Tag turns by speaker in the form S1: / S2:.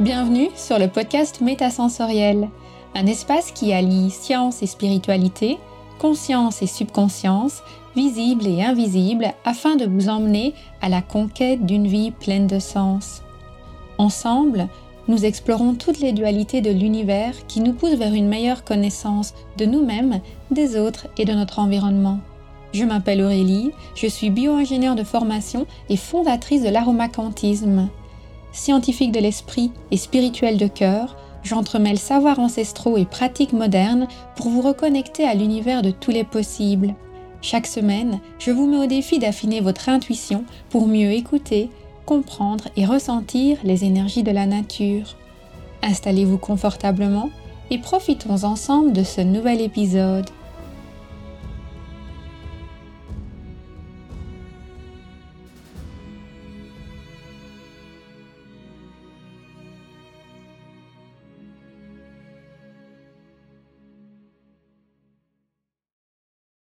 S1: Bienvenue sur le podcast Métasensoriel, un espace qui allie science et spiritualité, conscience et subconscience, visible et invisible, afin de vous emmener à la conquête d'une vie pleine de sens. Ensemble, nous explorons toutes les dualités de l'univers qui nous poussent vers une meilleure connaissance de nous-mêmes, des autres et de notre environnement. Je m'appelle Aurélie, je suis bio-ingénieure de formation et fondatrice de l'aromacantisme. Scientifique de l'esprit et spirituel de cœur, j'entremêle savoirs ancestraux et pratiques modernes pour vous reconnecter à l'univers de tous les possibles. Chaque semaine, je vous mets au défi d'affiner votre intuition pour mieux écouter, comprendre et ressentir les énergies de la nature. Installez-vous confortablement et profitons ensemble de ce nouvel épisode.